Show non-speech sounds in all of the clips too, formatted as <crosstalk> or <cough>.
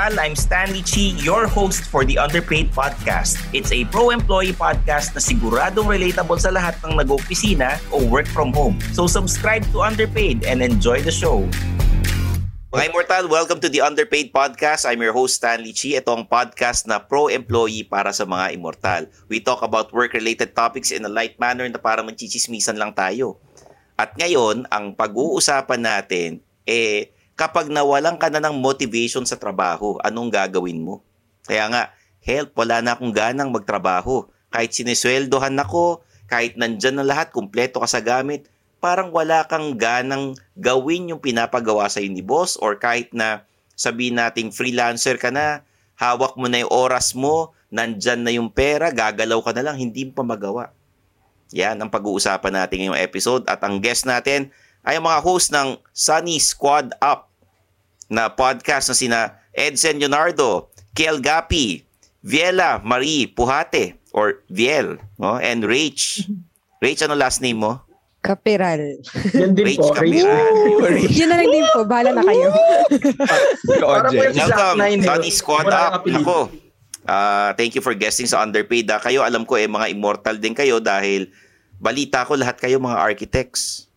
Immortal, I'm Stanley Chi, your host for the Underpaid Podcast. It's a pro-employee podcast na siguradong relatable sa lahat ng nag-opisina o work from home. So subscribe to Underpaid and enjoy the show. Mga Immortal, welcome to the Underpaid Podcast. I'm your host Stanley Chi. Ito ang podcast na pro-employee para sa mga Immortal. We talk about work-related topics in a light manner na parang magchichismisan lang tayo. At ngayon, ang pag-uusapan natin, eh, kapag nawalan ka na ng motivation sa trabaho, anong gagawin mo? Kaya nga, help, wala na akong ganang magtrabaho. Kahit sinisweldohan ako, kahit nandyan na lahat, kumpleto ka sa gamit, parang wala kang ganang gawin yung pinapagawa sa ni boss or kahit na sabihin nating freelancer ka na, hawak mo na yung oras mo, nandyan na yung pera, gagalaw ka na lang, hindi mo pa magawa. Yan ang pag-uusapan natin ngayong episode at ang guest natin ay ang mga host ng Sunny Squad Up na podcast na sina Edson Leonardo, Kiel Gapi, Viela Marie Puhate or Viel, no? And Rach. <laughs> Rach, ano last name mo? Kapiral. Yan din Rach po. Kapiral. <laughs> Yun na lang din po. Bahala na kayo. Welcome, nine, eh. Squad Up. Ako, ah, thank you for guesting sa Underpaid. Ah, kayo, alam ko, eh, mga immortal din kayo dahil balita ko lahat kayo mga architects.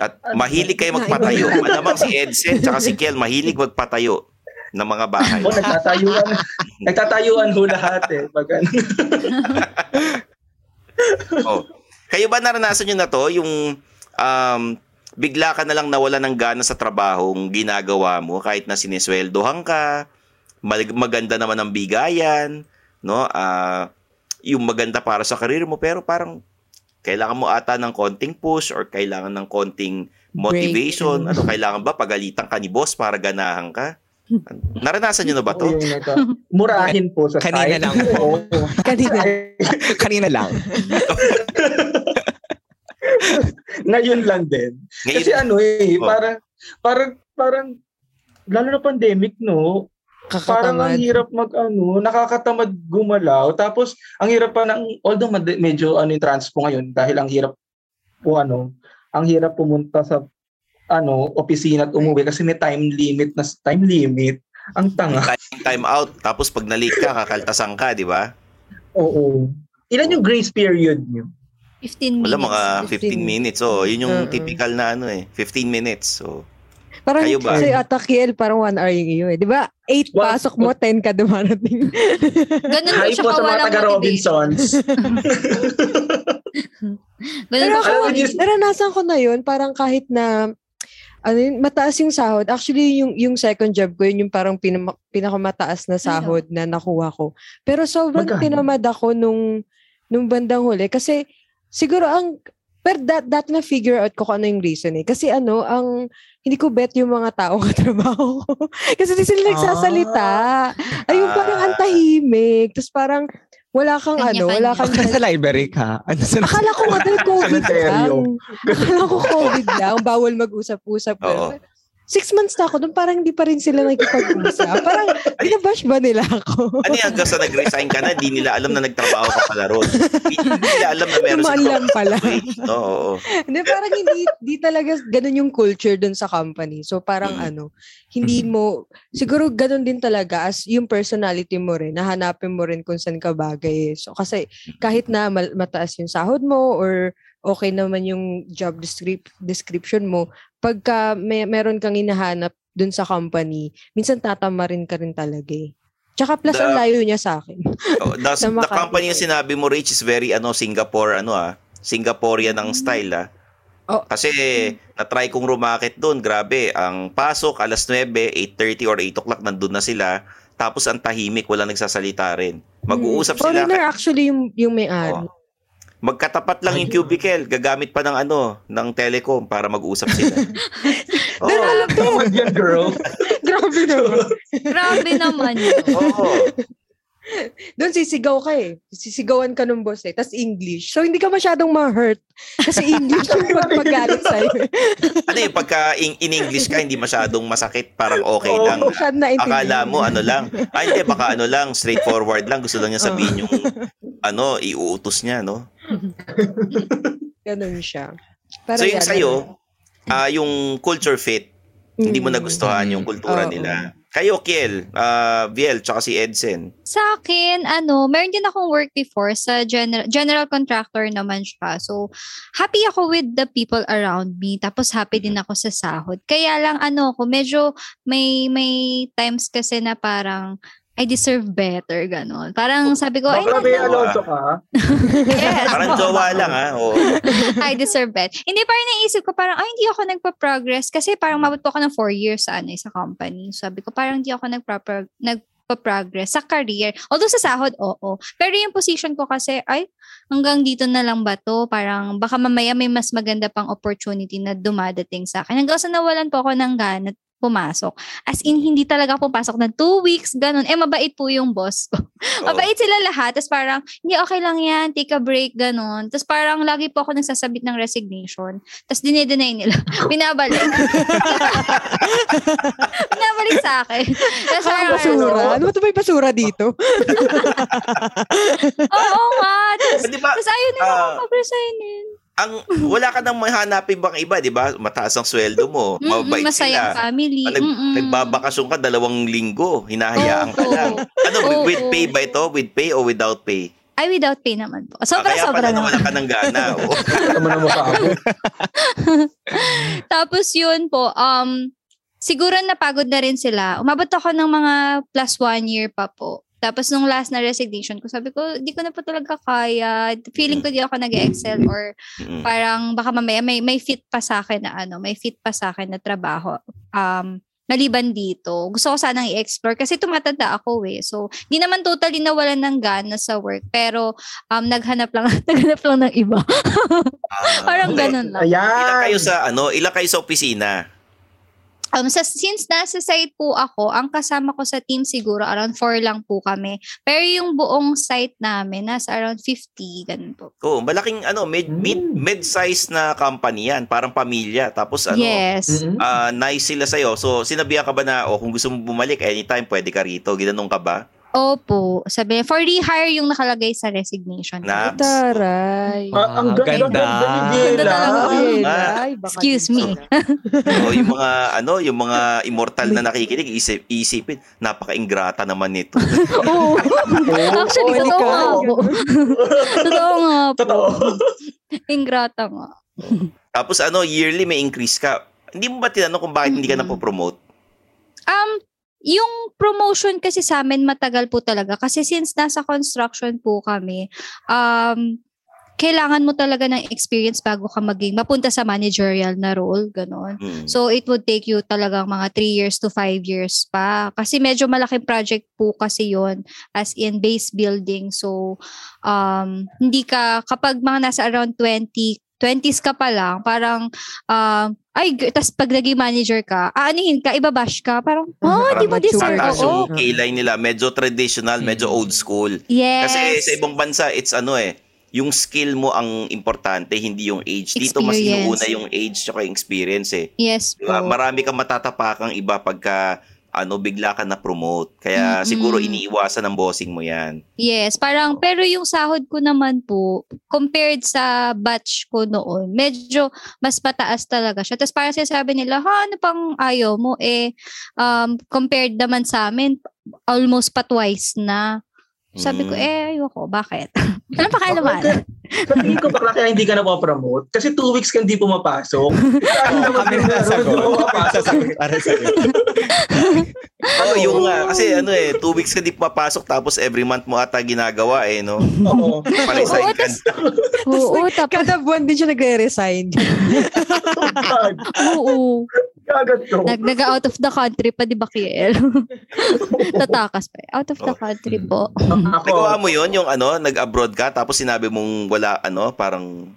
At mahilig kayo magpatayo. Malamang si Edson at si Kiel mahilig magpatayo ng mga bahay. <laughs> Oh, nagtatayuan. nagtatayuan ho lahat eh. Pag ano. <laughs> oh. Kayo ba naranasan nyo na to? Yung um, bigla ka na lang nawala ng gana sa trabahong ginagawa mo kahit na sinisweldohan ka, mag- maganda naman ang bigayan, no? Ah, yung maganda para sa karir mo pero parang kailangan mo ata ng konting push or kailangan ng konting motivation. Break. Ano, kailangan ba pagalitan ka ni boss para ganahan ka? <laughs> Naranasan nyo na ba to? murahin po sa Kanina site. lang <laughs> po. Kanina. <laughs> Kanina lang. Ngayon lang din. Ngayon, Kasi ano eh, Oh. parang, parang, parang, lalo na pandemic, no? Parang ang hirap mag ano, nakakatamad gumalaw. Tapos ang hirap pa ng although mad- medyo ano yung transpo ngayon dahil ang hirap po ano, ang hirap pumunta sa ano, opisina at umuwi kasi may time limit na time limit. Ang tanga. time, time out. Tapos pag nalate ka, kakaltasan ka, di ba? Oo. Ilan yung grace period niyo? 15 minutes. Wala mga 15 15 minutes. So, yun yung Oo. typical na ano eh. 15 minutes. So, Parang Kayo ba? si Atakiel, parang one hour yung iyo eh. Di ba? Eight Well, pasok mo, ten ka dumarating. <laughs> Ganun po Hi po sa mga kawalang taga motivation. Robinsons. <laughs> Ganun Pero ako, naranasan ko na yun, parang kahit na ano yun, mataas yung sahod. Actually, yung yung second job ko, yun yung parang pinama, pinakamataas na sahod na nakuha ko. Pero sobrang Magkano? tinamad ako nung, nung bandang huli. Kasi siguro ang, pero that, that na figure out ko kung ano yung reason eh. Kasi ano, ang, hindi ko bet yung mga tao <laughs> katrabaho ko. Kasi di sila nagsasalita. Ayun, parang Ah. ang tahimik. Tapos parang, wala kang ano, wala kang Baka sa library ka. Ano sa Akala ko nga COVID lang. Akala ko COVID lang. Bawal mag-usap-usap. Oo. Six months na ako doon, parang hindi pa rin sila nakikipag-usap. <laughs> Parang, binabash ba nila ako? ano yung hanggang sa nag-resign ka na, di nila alam na nagtrabaho ka pala ron. Di di nila alam na meron Dumaan lang pala. Oo, oo. Hindi, parang hindi, hindi talaga ganun yung culture doon sa company. So, parang Mm. ano, hindi mo, siguro ganun din talaga as yung personality mo rin, nahanapin mo rin kung saan ka bagay. eh. So, kasi kahit na mal- mataas yung sahod mo or okay naman yung job descrip- description mo, pagka may, meron kang hinahanap dun sa company, minsan tatama rin ka rin talaga eh. Tsaka plus The- ang layo niya sa akin. <laughs> Oh, the, the company yung tayo. sinabi mo, Rich, is very ano, Singapore, ano ah, Singaporean ang style ah. Oh. Kasi na-try kong rumakit doon, grabe, ang pasok alas 9, 8.30 or 8 o'clock nandun na sila. Tapos ang tahimik, wala nagsasalita rin. Mag-uusap Hmm. sila. Foreigner actually yung, yung may-ari. Oh. Magkatapat lang yung cubicle, gagamit pa ng ano, ng telecom para mag-usap sila. <laughs> Oo. Tamad yan, girl. <laughs> Grabe naman. Grabe naman yun. <laughs> Oo. Doon sisigaw ka eh. Sisigawan ka ng boss eh. Tapos English. So, hindi ka masyadong ma-hurt. Kasi English yung magpagalit sa'yo. Ano yung pagka in, in English ka, hindi masyadong masakit, parang okay Oo. lang. Akala mo ano lang. Ay, hindi, baka ano lang, straightforward lang. Gusto lang niya sabihin yung ano, iuutos niya, no? <laughs> Ganun siya. so yung sa'yo, ah yung culture fit, hindi mo Mm. nagustuhan yung kultura Oo. nila. Kayo, Kiel, ah Viel, tsaka si Edsen. Sa akin, ano, meron din akong work before sa general, general contractor naman siya. So, happy ako with the people around me. Tapos, happy din ako sa sahod. Kaya lang, ano, ko medyo may, may times kasi na parang, I deserve better, ganon. Parang sabi ko, ay, Bakla may Alonso ka? <laughs> yes. <laughs> Parang jowa lang, ha? Oo. <laughs> I deserve better. Hindi, parang naisip ko, parang, ay, hindi ako nagpa-progress kasi parang mabot po ako ng four years sa, ano, eh, sa company. Sabi ko, parang hindi ako nagpa- nagpa-progress sa career. Although sa sahod, oo. Pero yung position ko kasi, ay, hanggang dito na lang ba to? Parang, baka mamaya may mas maganda pang opportunity na dumadating sa akin. Hanggang sa nawalan po ako ng gana pumasok. As in, hindi talaga ako pumasok ng two weeks, ganun. Eh, mabait po yung boss ko. Mabait sila lahat. Tapos parang, hindi, okay lang yan. Take a break, ganun. Tapos parang lagi po ako nagsasabit ng resignation. Tapos dinideny nila. <laughs> Binabalik. Binabalik <laughs> sa akin. Tapos Ah, parang, basura. Ano ba ito may basura dito? <laughs> oo nga. Tapos, Di ba, tapos ayaw nila Ah. ako mag-resignin. Ang, wala ka nang mahanapin bang iba, di ba? Mataas ang sweldo mo, mabait masayang sila. family. Nag, Mm-mm. nagbabakasyon ka dalawang linggo, hinahayaan ka Oo. lang. Ano, Oo. with pay ba ito? With pay o without pay? Ay, without pay naman po. Ah, Sobra, kaya sobra pala naman. wala ka ng gana. <laughs> <laughs> Tapos yun po, um, siguro napagod na rin sila. Umabot ako ng mga plus one year pa po. Tapos nung last na resignation ko, sabi ko, di ko na po talaga kaya. Feeling ko di ako nag-excel or Mm. parang baka mamaya may, may fit pa sa akin na ano, may fit pa sa akin na trabaho. Um, maliban dito. Gusto ko sanang i-explore kasi tumatanda ako eh. So, di naman totally nawalan ng gana sa work. Pero, um, naghanap lang, <laughs> naghanap lang ng iba. Ah, Parang okay. ganun lang. Ilan kayo Ayan. sa ano, ilan kayo sa opisina? Um, sa, since nasa site po ako, ang kasama ko sa team siguro around 4 lang po kami. Pero yung buong site namin, nasa around 50, ganun po. Oh, malaking ano, mid, mid Mm. mid-size na company yan, parang pamilya. Tapos ano, yes. Ah, nice sila sa'yo. So, sinabihan ka ba na, oh, kung gusto mo bumalik, anytime, pwede ka rito. Ginanong ka ba? Opo. Sabi, for rehire yung nakalagay sa resignation. Na- Taray. Ah, ang ganda, ganda. ganda talaga. Ay, Excuse din me. pala. <laughs> oh, yung mga, ano, yung mga immortal na nakikinig, isip, isipin, napaka-ingrata naman nito. <laughs> Oo. Actually, Oo, totoo nga po. <laughs> totoo nga po. Totoo. Ingrata nga. Tapos ano, yearly may increase ka. Hindi mo ba tinanong kung bakit hindi ka Mm-mm. napopromote? Um, yung promotion kasi sa amin matagal po talaga. Kasi since nasa construction po kami, um, kailangan mo talaga ng experience bago ka maging mapunta sa managerial na role, ganon. Mm. So it would take you talagang mga 3 years to 5 years pa. Kasi medyo malaking project po kasi yon as in base building. So um, hindi ka, kapag mga nasa around 20, 20s ka pa lang, parang, um, ay, tas pag naging manager ka, aanihin ka, ibabash ka, parang, <laughs> oh, di mo Parang deserve. Oo. yung kilay nila. Medyo traditional, medyo Mm. old school. Yes. Kasi sa ibang bansa, it's ano eh, yung skill mo ang importante, hindi yung age. Dito mas Experience. inuuna yung age tsaka yung experience eh. yes po. Diba? Marami kang matatapakang iba pagka ano bigla ka na promote. Kaya Mm-mm. siguro iniiwasan ng bossing mo 'yan. Yes, parang pero yung sahod ko naman po compared sa batch ko noon, medyo mas mataas talaga siya. Tapos parang sinasabi nila, "Ha, ano pang ayaw mo eh um compared naman sa amin almost pa twice na." Sabi ko, Mm. eh, ayoko. Bakit? <laughs> ano pa kayo naman? Sa tingin ko bakla kaya hindi ka na promote kasi two weeks ka hindi pumapasok. <laughs> <laughs> Ano kami na hindi pumapasok. nasagot para sa'yo. Oh, yung nga kasi ano eh, two weeks ka di papasok tapos every month mo ata ginagawa eh, no? Oo. Paresign Oo, ka. <laughs> Oo, tapos, Kada buwan din siya nagre-resign. Oo. Agad to. Nag, nag-out of the country pa, di ba, Kiel? <laughs> Tatakas pa. eh. Out of the Oh. country po. <laughs> Nagawa Ako, mo 'yon yung ano, nag-abroad ka tapos sinabi mong wala ano, parang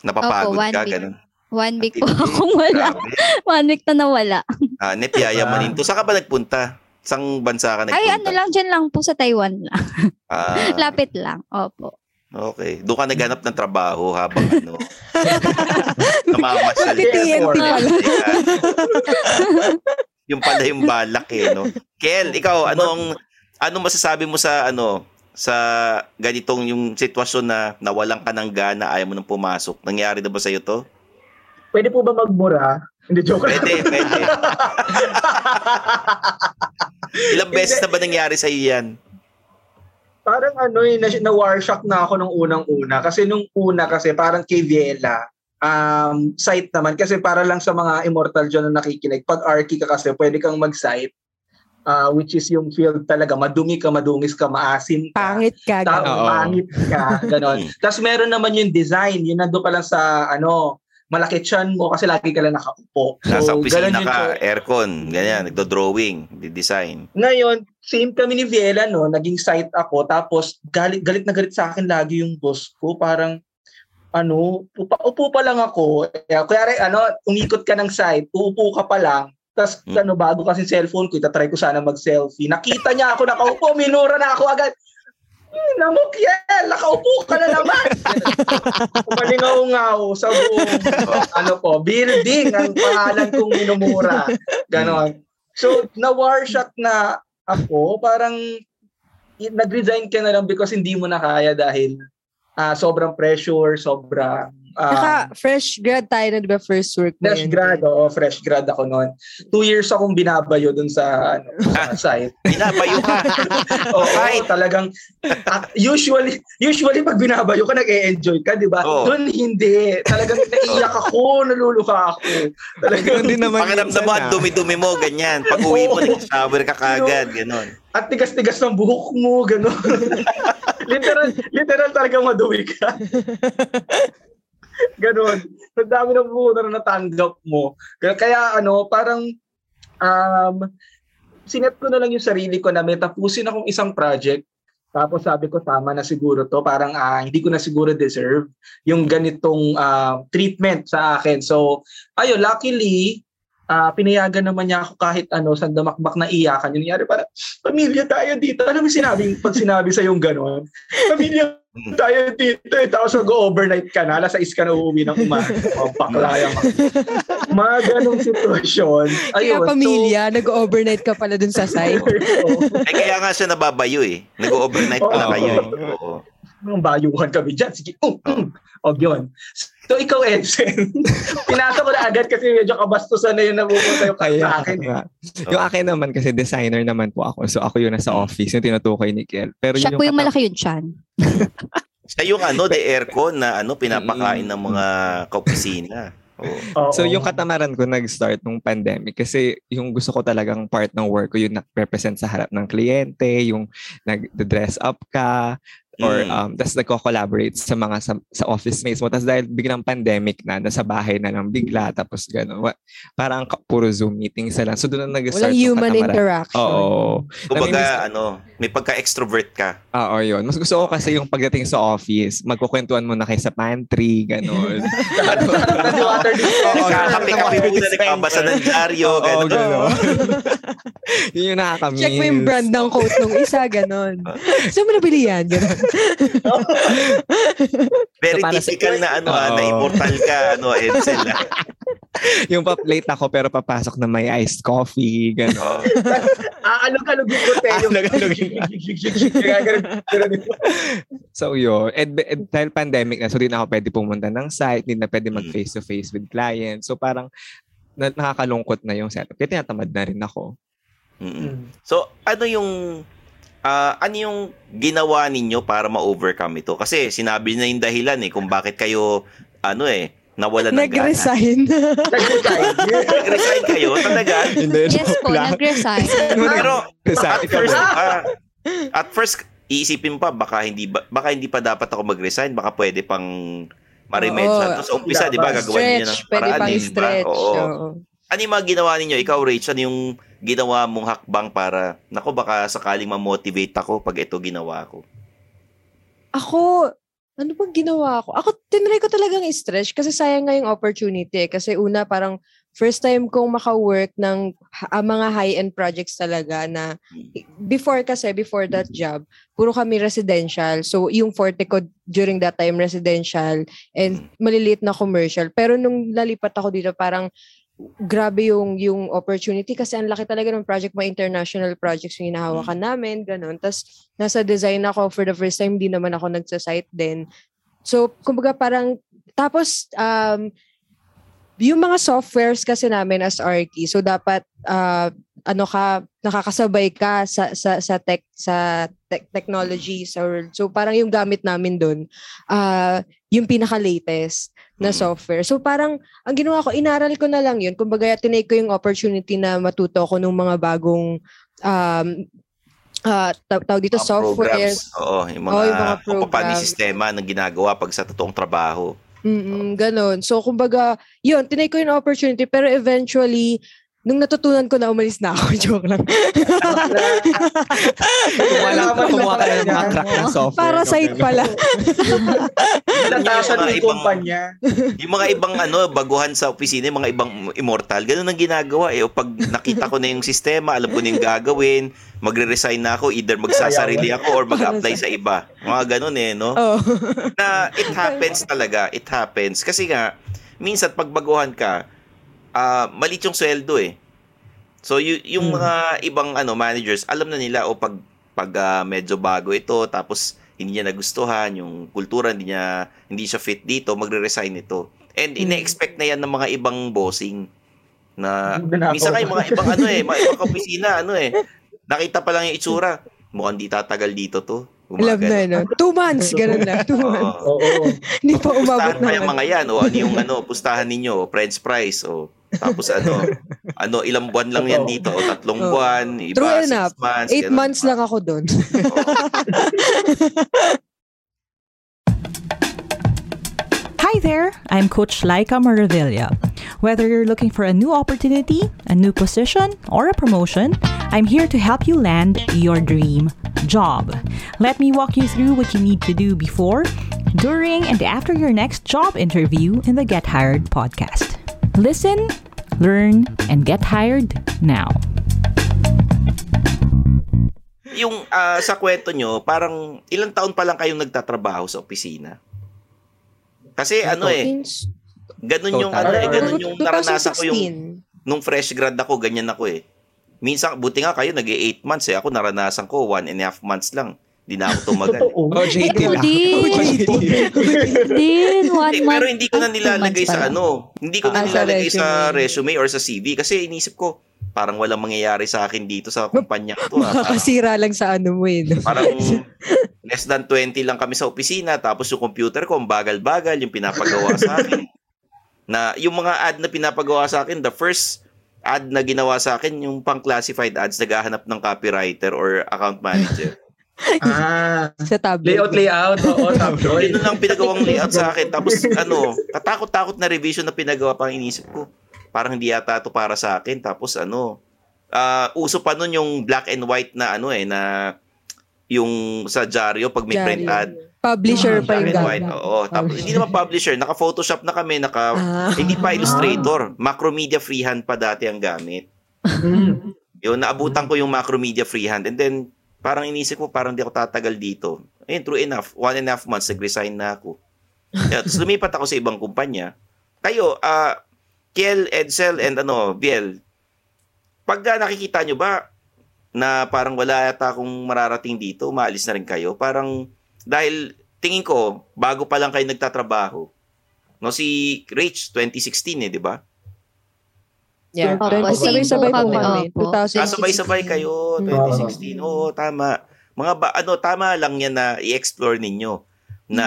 napapagod Opo, one ka week. ganun. One week po akong wala. Grabe. <laughs> One week na nawala. Ah, nepiyayamanin to. Saan ka ba nagpunta? Sang bansa ka nagpunta? Ay, ano lang, dyan lang po sa Taiwan lang. Ah, Lapit lang. Opo. Okay. Doon ka naghanap ng trabaho habang ano. <laughs> namamasyal. TNT pala. yung pala yung balak eh, no? Kel, ikaw, anong, anong masasabi mo sa, ano, sa ganitong yung sitwasyon na nawalan ka ng gana, ayaw mo nang pumasok? Nangyari na ba sa'yo to? Pwede po ba magmura? Hindi, joke lang. Pwede, pwede. <laughs> Ilang beses na ba nangyari sa'yo yan? Parang ano eh, na, na war shock na ako nung unang-una. Kasi nung una kasi parang kay Viela, um, site naman. Kasi para lang sa mga immortal dyan na nakikinig, pag Arky ka kasi, pwede kang mag-site. uh, which is yung field talaga, madumi ka, madungis ka, maasim ka. Pangit ka. Tao, pangit ka, ganon. Tapos meron naman yung design, yun nando ka lang sa, ano, malaki chan mo kasi lagi ka lang nakaupo. Nasa ganon opisina ka, aircon, ganyan, nagdo-drawing, di-design. Ngayon, same kami ni Viela, no? Naging site ako. Tapos, galit, galit na galit sa akin lagi yung boss ko. Parang, ano, upa, upo pa lang ako. Kaya, kaya ano, umikot ka ng site, uupo ka pa lang. Tapos, Hmm. ano, bago kasi cellphone ko, itatry ko sana mag-selfie. Nakita niya ako nakaupo, minura na ako agad. Namukyel, nakaupo ka na naman. Palingaw-ngaw sa buong, ano po, building ang pangalan kong minumura. Ganon. So, na-war shock na ako, parang nag-resign ka na lang because hindi mo na kaya dahil ah, sobrang pressure, sobrang Saka ah, fresh grad tayo na, di ba? First work mo fresh yun. grad, oo, fresh grad ako noon. Two years akong binabayo dun sa, ano, sa <laughs> site. Binabayo ka. <laughs> Oo, Kahit- talagang at usually usually pag binabayo ka nag-e-enjoy ka, 'di ba? Oo. Doon hindi. Talagang naiiyak ako, naluluha ako. Talagang Ganun din naman Pakiramdam mo, ah. dumi-dumi mo, ganyan. Pag uwi mo, nag-shower ka kagad, ganon. at tigas-tigas ng buhok mo, gano'n. <laughs> literal, literal talaga madumi ka. Ganon. Ang dami ng buhok na natanggap mo. Kaya, ano, parang um, sinet ko na lang yung sarili ko na may tapusin akong isang project. Tapos sabi ko, tama na siguro to. Parang ah, hindi ko na siguro deserve yung ganitong ah, treatment sa akin. So, ayun, luckily, ah, pinayagan naman niya ako kahit ano, sa damakbak na iyakan. Yung nangyari, parang, pamilya tayo dito. Ano mo sinabi, pag sinabi sa yung gano'n? Pamilya tayo dito. Eh. Tapos mag-overnight ka na. Alas 6 ka na uuwi ng umaga. <laughs> Oh, bakla yung mga ganong sitwasyon. Kaya Ayun, pamilya, nag-overnight ka pala dun sa <laughs> site. So, Eh, kaya nga siya nababayo eh. Nag-overnight pala Oo. kayo eh. Oo. Nung bayuhan kami dyan. Sige, um, um. O, yun. So, ikaw, Edson, <laughs> pinasa ko na agad kasi medyo kabastusan na yun napupunta yung Kaya sa akin. nga. Yung akin naman kasi designer naman po ako. So ako yun nasa office, yung tinutukoy ni Kel. Pero Siya yun po yung kata- malaki yung chan. <laughs> Siya yung ano, the aircon na ano, pinapakain ng mga kaopisina. Oo. So yung katamaran ko nag-start nung pandemic kasi yung gusto ko talagang part ng work ko yung nag-represent sa harap ng kliyente, yung nag-dress up ka, or Mm. um, tas nagko-collaborate sa mga sa, sa office mates mo. Tapos dahil biglang pandemic na, nasa bahay na lang bigla, tapos gano'n. Parang puro Zoom meetings na lang. So doon na nag-start Walang yung human katamaran. interaction. Oo. Kumbaga, ano, may pagka-extrovert ka. Oo, yun. Mas gusto ko kasi yung pagdating sa office, magkukwentuhan mo na kayo sa pantry, gano'n. Water dispenser. <laughs> Kakape-kape muna, nagbabasa ng dyaryo, Oo, gano'n. gano'n. <laughs> yun yung nakakamiss. Check mo yung brand ng coat nung isa, ganon. <laughs> Saan mo nabili yan? Ganon. Very So, para sa- typical na ano, ah, na Oo. immortal ka, ano, Edsel. ah. <laughs> yung pa late ako pero papasok na may iced coffee, gano'n. <laughs> Aalog-alog yung botelyo. Aalog-alog yung-. <laughs> So yun, and, and dahil pandemic na, so di na ako pwede pumunta ng site, di na pwede mag Mm. face-to-face with clients. So parang na, nakakalungkot na yung setup. Kaya tinatamad na rin ako. Mm-mm. So, ano yung ah, ano yung ginawa ninyo para ma-overcome ito? Kasi sinabi na yung dahilan eh kung bakit kayo ano eh nawala ng gana. Nag-resign. Nag-resign. Nag-resign kayo talaga? Yes po, nag-resign. Pero at first, ah, at first iisipin pa baka hindi ba, baka hindi pa dapat ako mag-resign, baka pwede pang ma-remedge Oo. na. So, sa umpisa, di ba, gagawa niyo ng stretch. Pwede paraan, pang stretch. Oo. Oo. Ano yung mga ginawa ninyo? Ikaw, Rach, ano yung ginawa mong hakbang para, nako, baka sakaling ma-motivate ako pag ito ginawa ko? Ako, ano bang ginawa ko? Ako, tinry ko talagang i-stretch kasi sayang nga yung opportunity. eh. Kasi una, parang first time kong maka-work ng ah, mga high-end projects talaga na before kasi, before that job, puro kami residential. So, yung forte ko during that time, residential and maliliit na commercial. Pero nung lalipat ako dito, parang grabe yung yung opportunity kasi ang laki talaga ng project, mga international projects yung hinahawakan namin, ganun. Tapos, nasa design ako for the first time, hindi naman ako nagsa-site din. So, kumbaga parang, tapos, um, yung mga softwares kasi namin as Arky, so dapat, uh, ano ka, nakakasabay ka sa, sa, sa tech, sa tech, technology sa world. So, parang yung gamit namin doon, uh, yung pinaka-latest na software. So, parang, ang ginawa ko, inaral ko na lang yun. Kumbaga, tinake ko yung opportunity na matuto ko ng mga bagong um, uh, tawag dito, Mga software. programs. Oo, yung mga, Oo, yung mga yung sistema na ginagawa pag sa totoong trabaho. Mm, ganon. So, kumbaga, yun, tinake ko yung opportunity, pero eventually, nung natutunan ko na, umalis na ako. <laughs> Joke lang. Kumuha lang, kumuha ka ng mga crack na software. Parasite no? pala. <laughs> Natasan Yung kumpanya. <laughs> Yung mga ibang ano, baguhan sa opisina, yung mga ibang immortal, ganun ang ginagawa eh. O pag nakita ko na yung sistema, alam ko na yung gagawin, magre-resign na ako, either magsasarili ako or mag-apply sa iba. Mga ganun eh, no? Oh. na it <laughs> happens talaga. It happens. Kasi nga, minsan pag baguhan ka, ah malit yung sweldo eh. So y- yung Hmm. mga ibang ano managers, alam na nila o pag pag ah, medyo bago ito tapos hindi niya nagustuhan yung kultura, hindi niya hindi siya fit dito, magre-resign ito. And Hmm. ine-expect na yan ng mga ibang bossing na minsan kayo mga ibang ano eh, mga ibang opisina ano eh. Nakita pa lang yung itsura. Mukhang di tatagal dito to. Love na, no? Two months, ganun lang. Two months. Oo. <laughs> Hindi pa umabot Pustahan pa yung mga yan o ano yung ano, pustahan ninyo, French fries o tapos ano, <laughs> ano ilang buwan lang yan dito o tatlong Oo. buwan, iba True six enough. months. Eight ganun. months lang ako doon. <laughs> Hi there, I'm Coach Laika Maravilla. Whether you're looking for a new opportunity, a new position, or a promotion, I'm here to help you land your dream job. Let me walk you through what you need to do before, during, and after your next job interview in the Get Hired podcast. Listen, learn, and get hired now. Yung ah, sa kwento nyo, parang ilang taon pa lang kayong nagtatrabaho sa opisina? Kasi ano eh, Since ganun yung ano eh, ganun yung naranasan ko yung 2016. nung fresh grad ako, ganyan ako eh. Minsan, buti nga kayo, nag 8 months eh. Ako naranasan ko, one and a half months lang. Hindi na ako tumagal. Totoo. Oh, JT Ako lang. din. Oh. <laughs> Din, one month. pero hindi ko na nilalagay sa ano. Hindi ko na Ah, nilalagay sa resume. or sa CV kasi inisip ko parang walang mangyayari sa akin dito sa kumpanya ko to. ah. Parang, Makakasira lang sa ano mo eh. no? parang <laughs> less than 20 lang kami sa opisina tapos yung computer ko ang bagal-bagal yung pinapagawa sa akin. Na yung mga ad na pinapagawa sa akin, the first ad na ginawa sa akin yung pang classified ads naghahanap ng copywriter or account manager. Ah, <laughs> Sa tablet. layout, layout. Oo, <laughs> tabloid. Yun lang pinagawang layout sa akin. Tapos <laughs> ano, katakot-takot na revision na pinagawa pang inisip ko. Parang hindi yata ito para sa akin. Tapos ano, ah, uso pa nun yung black and white na ano eh, na yung sa dyaryo pag may print ad. Publisher pa Black yung and white. gamit. Oo. Tapos, hindi naman publisher. Naka-photoshop na kami. Naka, Ah. Hindi pa Illustrator. Macromedia freehand pa dati ang gamit. Mm. Yun, naabutan ko yung Macromedia freehand. And then, parang inisip ko, parang di ako tatagal dito. Ayun, true enough. One and a half months, nag-resign na ako. Kaya, Tapos lumipat ako sa ibang kumpanya. Kayo, ah, Kiel, Edsel, and ano, Biel, pag ah, nakikita nyo ba na parang wala yata akong mararating dito, maalis na rin kayo? Parang, dahil tingin ko, bago pa lang kayo nagtatrabaho, no, si Rach, 2016 eh, di ba? Yeah. Opo, Sabay-sabay po kami, kami. opo. 2016. Ah, sabay-sabay kayo, 2016. Oo, tama. Mga ba, ano, tama lang yan na i-explore ninyo na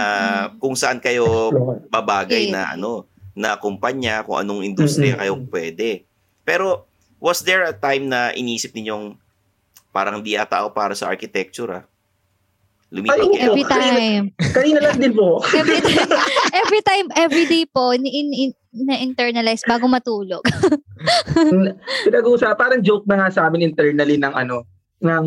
kung saan kayo babagay na ano, na kumpanya, kung anong industriya Mm-mm. kayo pwede. Pero was there a time na inisip ninyong parang di ata ako para sa architecture ah? Lumipat Ay. Every time. Kanina lang din po. <laughs> every time, every time, every day po, in, in, na-internalize bago matulog. Pinag-uusapan, parang joke na nga sa amin internally ng ano, ng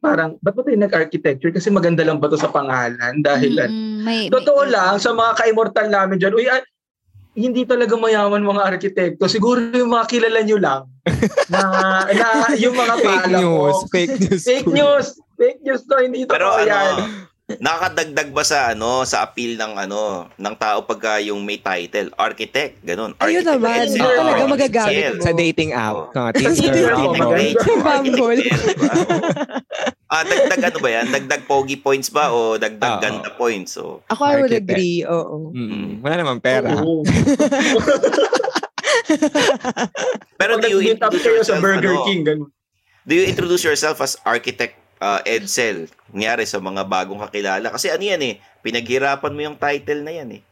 parang, ba't ba tayo nag-architecture? Kasi maganda lang ba to sa pangalan? Dahil, Mm-mm, may, totoo may- lang, sa mga ka-immortal namin dyan, uy, ah, hindi talaga mayaman mga arkitekto. Siguro yung mga kilala nyo lang. <laughs> na, na yung mga Fake pala news. mo. Fake news. Fake news. Fake news to. Hindi to Pero yan. ano, nakakadagdag ba sa ano sa appeal ng ano ng tao pagka yung may title architect ganun Ayun Architect naman, yun talaga magagamit mo. Sa dating app. Sa Tinder, dating app, Bumble. ah dagdag ano ba yan dagdag pogi points ba o dagdag Oo. ganda points so Ako I would Architect. agree, oo. Mm, Wala naman pera. <laughs> Pero do you introduce kayo sa yourself Burger ano, King, ganun. do you introduce yourself as architect uh, Edsel nangyari sa mga bagong kakilala. Kasi ano yan eh pinaghirapan mo yung title na yan eh.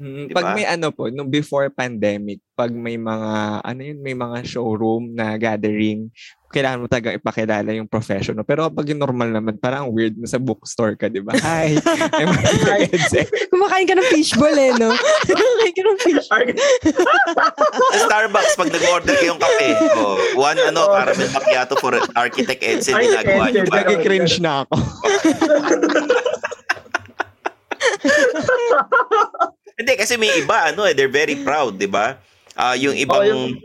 Mm, Di Pag may ano po, nung before pandemic, pag may mga, ano yun, may mga showroom na gathering, kailangan mo talaga ipakilala yung professional. Pero kapag yung normal naman, parang ang weird na sa bookstore ka, di ba? Hi! I'm. <laughs> Kumakain ka ng fishball eh, no? <laughs> Kumakain ka ng Sa <laughs> Starbucks pag nag-order kayong kape oh, one ano Oh. caramel macchiato for architect Architect ginagawa niyo Nag-cringe na ako. Hindi kasi may iba ano eh they're very proud, 'di ba? Ah, yung ibang Oh, yung-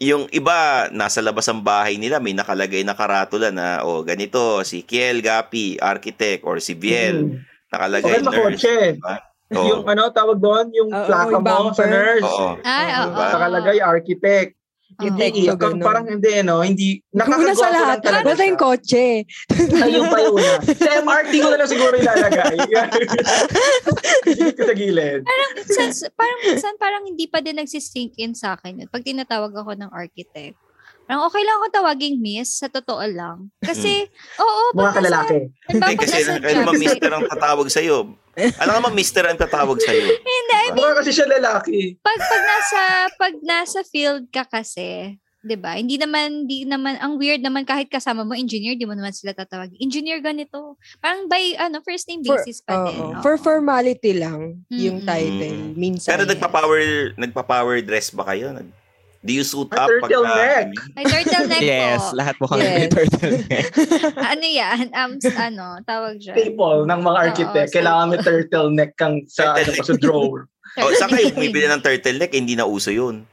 yung iba nasa labas ng bahay nila may nakalagay na karatula na oh ganito si Kiel Gapi architect or si Biel Mm. nakalagay Okay nurse. kotse. diba? Oo. Yung ano, tawag doon, yung Oo, plaka yung mo sa nurse. Oo. Ay, oo. Diba? Nakalagay architect. Hindi, Architect, so ganun. parang hindi, no? Hindi, Una nakakagwapo sa lahat, lang talaga siya. kotse. Ayun pa yun. <laughs> Sa MRT ko na lang siguro ilalagay. Gilid ko sa gilid. Parang parang parang hindi pa din nagsisink in sa akin yun. Pag tinatawag ako ng architect. Parang okay lang ako tawaging miss, sa totoo lang. Kasi, oo, Mga pag nasa, kalalaki. Hindi kasi kaya naman mister ang tatawag sa iyo. Alam ka mister ang tatawag sa iyo. <laughs> Hindi, I mean, kasi siya lalaki. pag, pag nasa, pag nasa field ka kasi, 'di ba? Hindi naman hindi naman ang weird naman kahit kasama mo engineer, di mo naman sila tatawag. Engineer ganito. Parang by ano first name For, basis pa din. oo. oo. For formality lang, yung Mm-mm. title. Minsan. Pero nagpa-power nagpa-power dress ba kayo? Nag- Do you suit Ah, up turtleneck. Ay, turtleneck <laughs> yes, po. lahat po kami may Yes. turtleneck. <laughs> <laughs> ano yan? Um, ano, tawag dyan. Staple ng mga architect. Oo, Kailangan may turtleneck kang sa, ano, sa drawer. Oh, saan kayo bumibili ng turtleneck? Hindi na uso 'yun.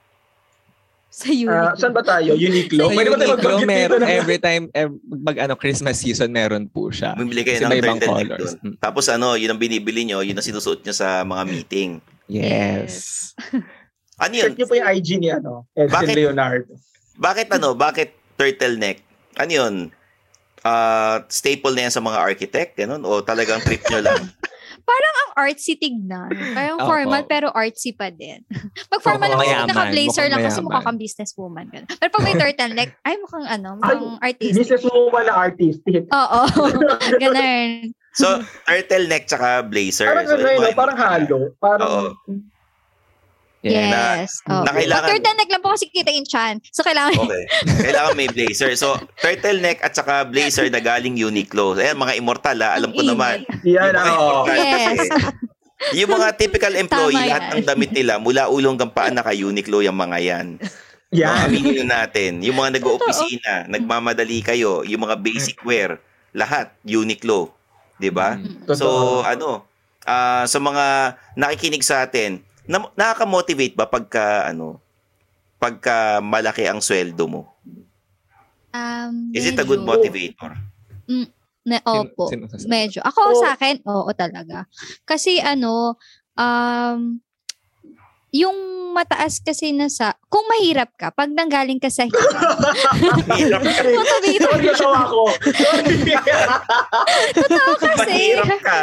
Sa unit. Ah, saan ba tayo? Uniqlo? Sa Pwede ba tayo Uniqlo, magbanggit dito meron na- every time, ev- pag ano, Christmas season, meron po siya. Bumibili kayo Kasi ng may ibang colors. doon. Mm. Tapos ano, yun ang binibili nyo, yun ang sinusuot nyo sa mga meeting. Yes. Ano yun? Check niyo po yung IG ni ano, Edson Bakit? Leonardo. Bakit ano? Bakit turtleneck? Ano yun? Ah, staple na yan sa mga architect? Ganun? O talagang trip nyo lang? <laughs> ang artsy tignan. Parang Opo. formal pero artsy pa din. Pag formal Mukhang lang naka-blazer lang kasi mukha kang businesswoman. Ganun. Pero pag may turtleneck, ay mukhang ano, mukhang artistic. Business mo pala artistic. Oo. <laughs> Ganun. So, turtleneck tsaka blazer. Parang so, ano parang halo. Parang, Oo. Yeah. Yes. oo. na kailangan- turtleneck lang po kasi kita yung chan. So, kailangan Okay. Kailangan may blazer. So, turtleneck at saka blazer na galing Uniqlo. Ayan, mga immortal ha. Alam ko naman. yan, Yung mga ano. immortal Yes. kasi, Yung mga typical <laughs> employee, Tama lahat yan. ng damit nila, mula ulong hanggang paa naka-Uniqlo yung mga yan. Mga Yan. aminin na natin. Yung mga nag-oopisina, nagmamadali kayo, yung mga basic wear, lahat Uniqlo. 'Di ba? Mm. So, ano, ah, sa mga nakikinig sa atin, na, nakaka-motivate ba pagka, ano, pagka malaki ang sweldo mo? Um, Is it a good medyo- motivator? Na, Sino- opo. sino? Medyo. Ako Oo. sa akin, oo talaga. Kasi ano, um, yung mataas kasi na sa, kung mahirap ka, pag nanggaling ka sa <laughs> hirap, Mahirap ka. motivator Sorry, natawa ko. <laughs> Totoo kasi. Mahirap ka.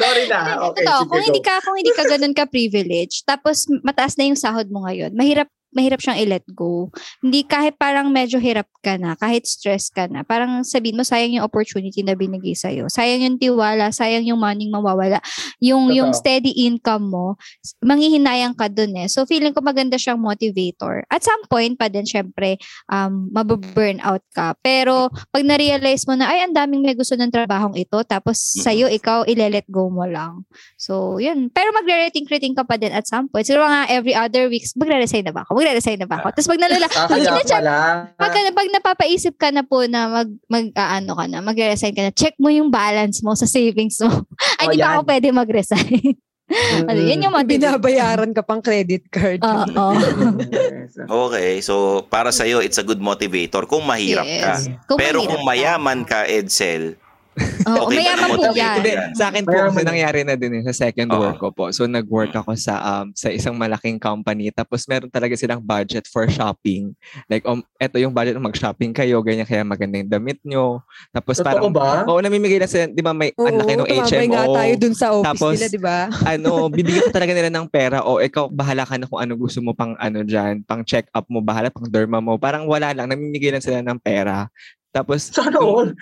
Sorry na. Okay, Totoo, sige, kung go. hindi ka kung hindi ka ganun ka privilege, tapos mataas na yung sahod mo ngayon, mahirap mahirap siyang i-let go. Hindi kahit parang medyo hirap ka na, kahit stress ka na, parang sabihin mo sayang yung opportunity na binigay sa Sayang yung tiwala, sayang yung money mawawala. Yung yung Totoo. steady income mo, manghihinayang ka dun eh. So feeling ko maganda siyang motivator. At some point pa din syempre um mababurn out ka. Pero pag na-realize mo na ay ang daming may gusto ng trabahong ito tapos Mm. sa'yo ikaw ile-let go mo lang. So, yun. Pero magre-rating-rating ka pa din at some point. Siguro nga every other weeks, magre-resign na ba ako? Magre-resign na ba ako? Tapos pag nalala, pag, check, pag, pag napapaisip ka na po na mag, mag aano ka na, magre-resign ka na, check mo yung balance mo sa savings mo. <laughs> Ay, Oh, di ba yan. ako pwede mag-resign? <laughs> Ano, yan yung motivate. Binabayaran ka pang credit card. Oo. <laughs> Yes. Okay, so para sa it's a good motivator kung mahirap ka. Yes. Kung Pero mahirap kung ka. mayaman ka, Edsel, Oo, Okay mayaman po yan. Hindi, sa akin po, Mayaman kasi na. nangyari na din yun sa second Oo. work ko po. So, nag-work ako sa um sa isang malaking company. Tapos, meron talaga silang budget for shopping. Like, um, eto yung budget, mag-shopping kayo, ganyan, kaya maganda yung damit nyo. Tapos, Totoo parang, ba? oo, namimigay na sila, di ba, may, Oo, ang laki ng tumabay nga HMO. tayo dun sa office Tapos, nila, di ba? ano, bibigyan ka talaga nila ng pera o ikaw bahala ka na kung ano gusto mo pang ano dyan, pang check up mo, bahala pang derma mo. Parang wala lang, namimigay lang sila ng pera. Tapos, Sana <laughs> all.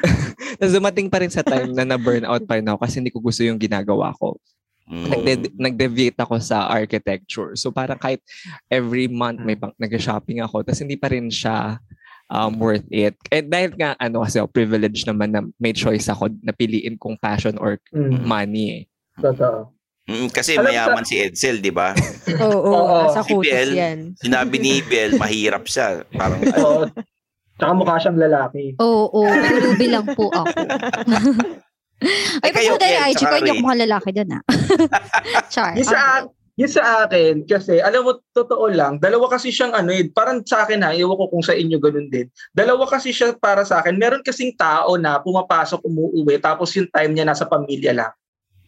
tapos dumating pa rin sa time na na-burn out pa rin ako kasi hindi ko gusto yung ginagawa ko. mm, Nagde- nag-deviate ako sa architecture. So parang kahit every month may pang nag-shopping ako, tapos hindi pa rin siya um, worth it. Eh dahil nga ano kasi oh, privilege naman na may choice ako na piliin kung passion or Mm, money eh. totoo. mm, kasi Alam mayaman si Edsel, di ba? <laughs> Oo, Oo. sa Si kutis Biel. yan. Sinabi ni Bel, mahirap siya. Parang, Oo. Tsaka mukha siyang lalaki. Oo, oo. Tulubi lang po ako. <laughs> <laughs> Ay, Eh, kayo, Kel, IG ko, hindi ako mukhang lalaki doon ah. <laughs> Char. Yung sa, yung sa akin, kasi alam mo, totoo lang, dalawa kasi siyang ano eh, parang sa akin ha, iwan ko kung sa inyo ganun din. Dalawa kasi siya para sa akin. Meron kasing tao na pumapasok, umuuwi, tapos yung time niya nasa pamilya lang.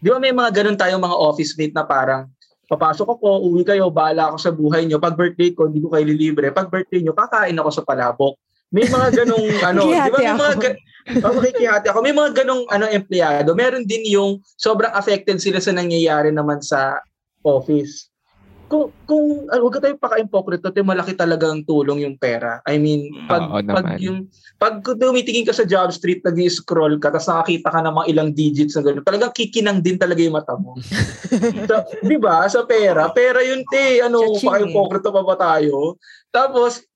Di ba may mga ganun tayong mga office mate na parang, papasok ako, uwi kayo, bahala ako sa buhay nyo. Pag birthday ko, hindi ko kayo lilibre. Pag birthday nyo, kakain ako sa palabok. May mga ganong <laughs> ano, di ba may mga ga- Oh, makikihati ako. May mga ganong ano empleyado. Meron din yung sobrang affected sila sa nangyayari naman sa office. Kung kung uh, wag ka tayo paka-impokrito, tayo malaki talagang tulong yung pera. I mean, pag Oo pag naman. yung pag tumitingin ka sa job street, nag-scroll ka, tapos nakakita ka ng mga ilang digits na gano'n, talagang kikinang din talaga yung mata mo. <laughs> so, di ba? Sa pera. Pera yun, te. Ano, Cha-ching paka-impokrito pa ba tayo? Tapos,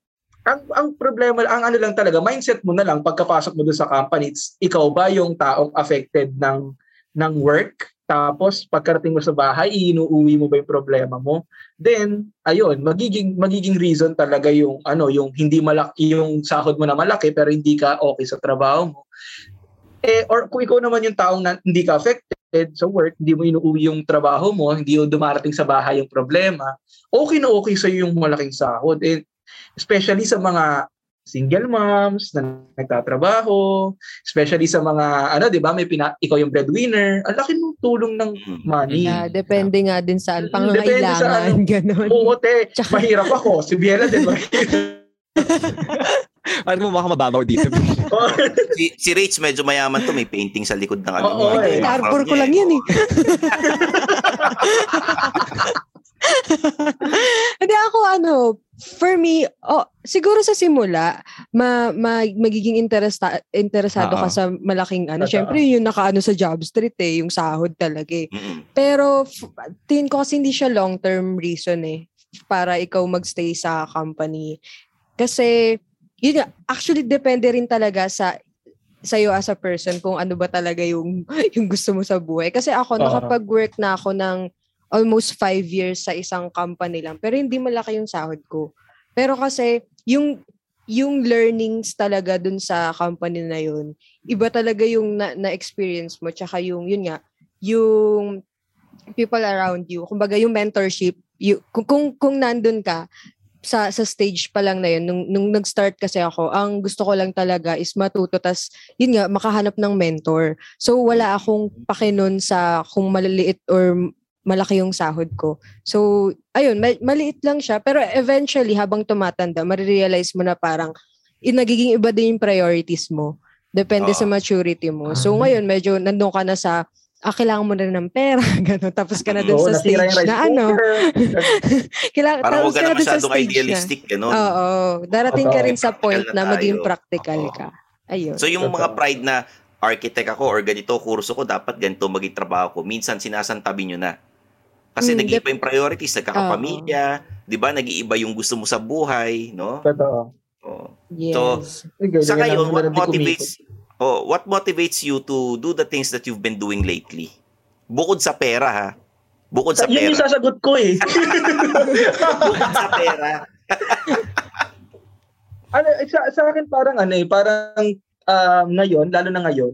ang ang problema, ang ano lang talaga, mindset mo na lang pagkapasok mo doon sa company, it's, ikaw ba yung taong affected ng ng work? Tapos pagkarating mo sa bahay, inuuwi mo ba yung problema mo? Then, ayun, magiging magiging reason talaga yung ano, yung hindi malaki yung sahod mo na malaki pero hindi ka okay sa trabaho mo. Eh or kung ikaw naman yung taong na, hindi ka affected sa work, hindi mo inuuwi yung trabaho mo, hindi yung dumarating sa bahay yung problema, okay na okay sa yung malaking sahod. Eh, especially sa mga single moms na nagtatrabaho, especially sa mga ano, 'di ba, may pina, ikaw yung breadwinner, ang laki ng tulong ng mm, money. Yeah, depende nga din saan Mm, sa pangangailangan, ano. <laughs> gano'n. Oo, te, Tsaka- mahirap ako. Si Biela din mahirap. Ano mo baka mababaw dito? <laughs> si, si Rich medyo mayaman to, may painting sa likod ng ano. Oo, niya, eh. Arbor ko lang yan eh. <laughs> Hindi ako ano, for me, oh, siguro sa simula, ma, ma magiging interesta, interesado ka Oo. sa malaking ano. Totoo. Syempre, yun yung nakaano sa job street eh, yung sahod talaga eh. Pero f- tingin ko kasi hindi siya long-term reason eh para ikaw magstay sa company. Kasi yun nga, actually depende rin talaga sa sa'yo as a person kung ano ba talaga yung <laughs> yung gusto mo sa buhay. Kasi ako, Oo. nakapag-work na ako ng almost five years sa isang company lang. Pero hindi malaki yung sahod ko. Pero kasi, yung yung learnings talaga dun sa company na yun, iba talaga yung na- na-experience mo. Tsaka yung, yun nga, yung people around you. Kumbaga, yung mentorship, you, kung, kung, kung nandun ka, sa sa stage pa lang na yun, nung, nung nag-start kasi ako, ang gusto ko lang talaga is matuto, tas yun nga, makahanap ng mentor. So, wala akong pakinon sa kung maliliit or malaki yung sahod ko. So, ayun, ma- maliit lang siya. Pero eventually, habang tumatanda, marirealize mo na parang in, nagiging iba din yung priorities mo. Depende Oo. sa maturity mo. So, Ah. ngayon, medyo nandun ka na sa, ah, kailangan mo na rin ng pera, <laughs> gano'n. Tapos ka na dun Oo, sa stage na ano. Kailangan, <laughs> Parang tapos huwag ka ka na masyadong stage na. idealistic, gano'n. Oo. Darating ka Totoo. rin sa point na na maging practical Oo. ka. Ayun. So yung mga pride na architect ako or ganito kurso ko, dapat ganito maging trabaho ko. Minsan sinasantabi nyo na. Kasi Hmm, nag-iiba yung priorities, nagkakapamilya, di ba? Nag-iiba yung gusto mo sa buhay, no? Totoo. Oh. yes. Sige, Sa kayo, what motivates oh, what motivates you to do the things that you've been doing lately? Bukod sa pera ha. Bukod sa kumikot. Yun yung pera. sasagot ko eh. <laughs> Bukod sa pera. <laughs> ano, sa, sa akin parang ano eh, parang um, ngayon, lalo na ngayon,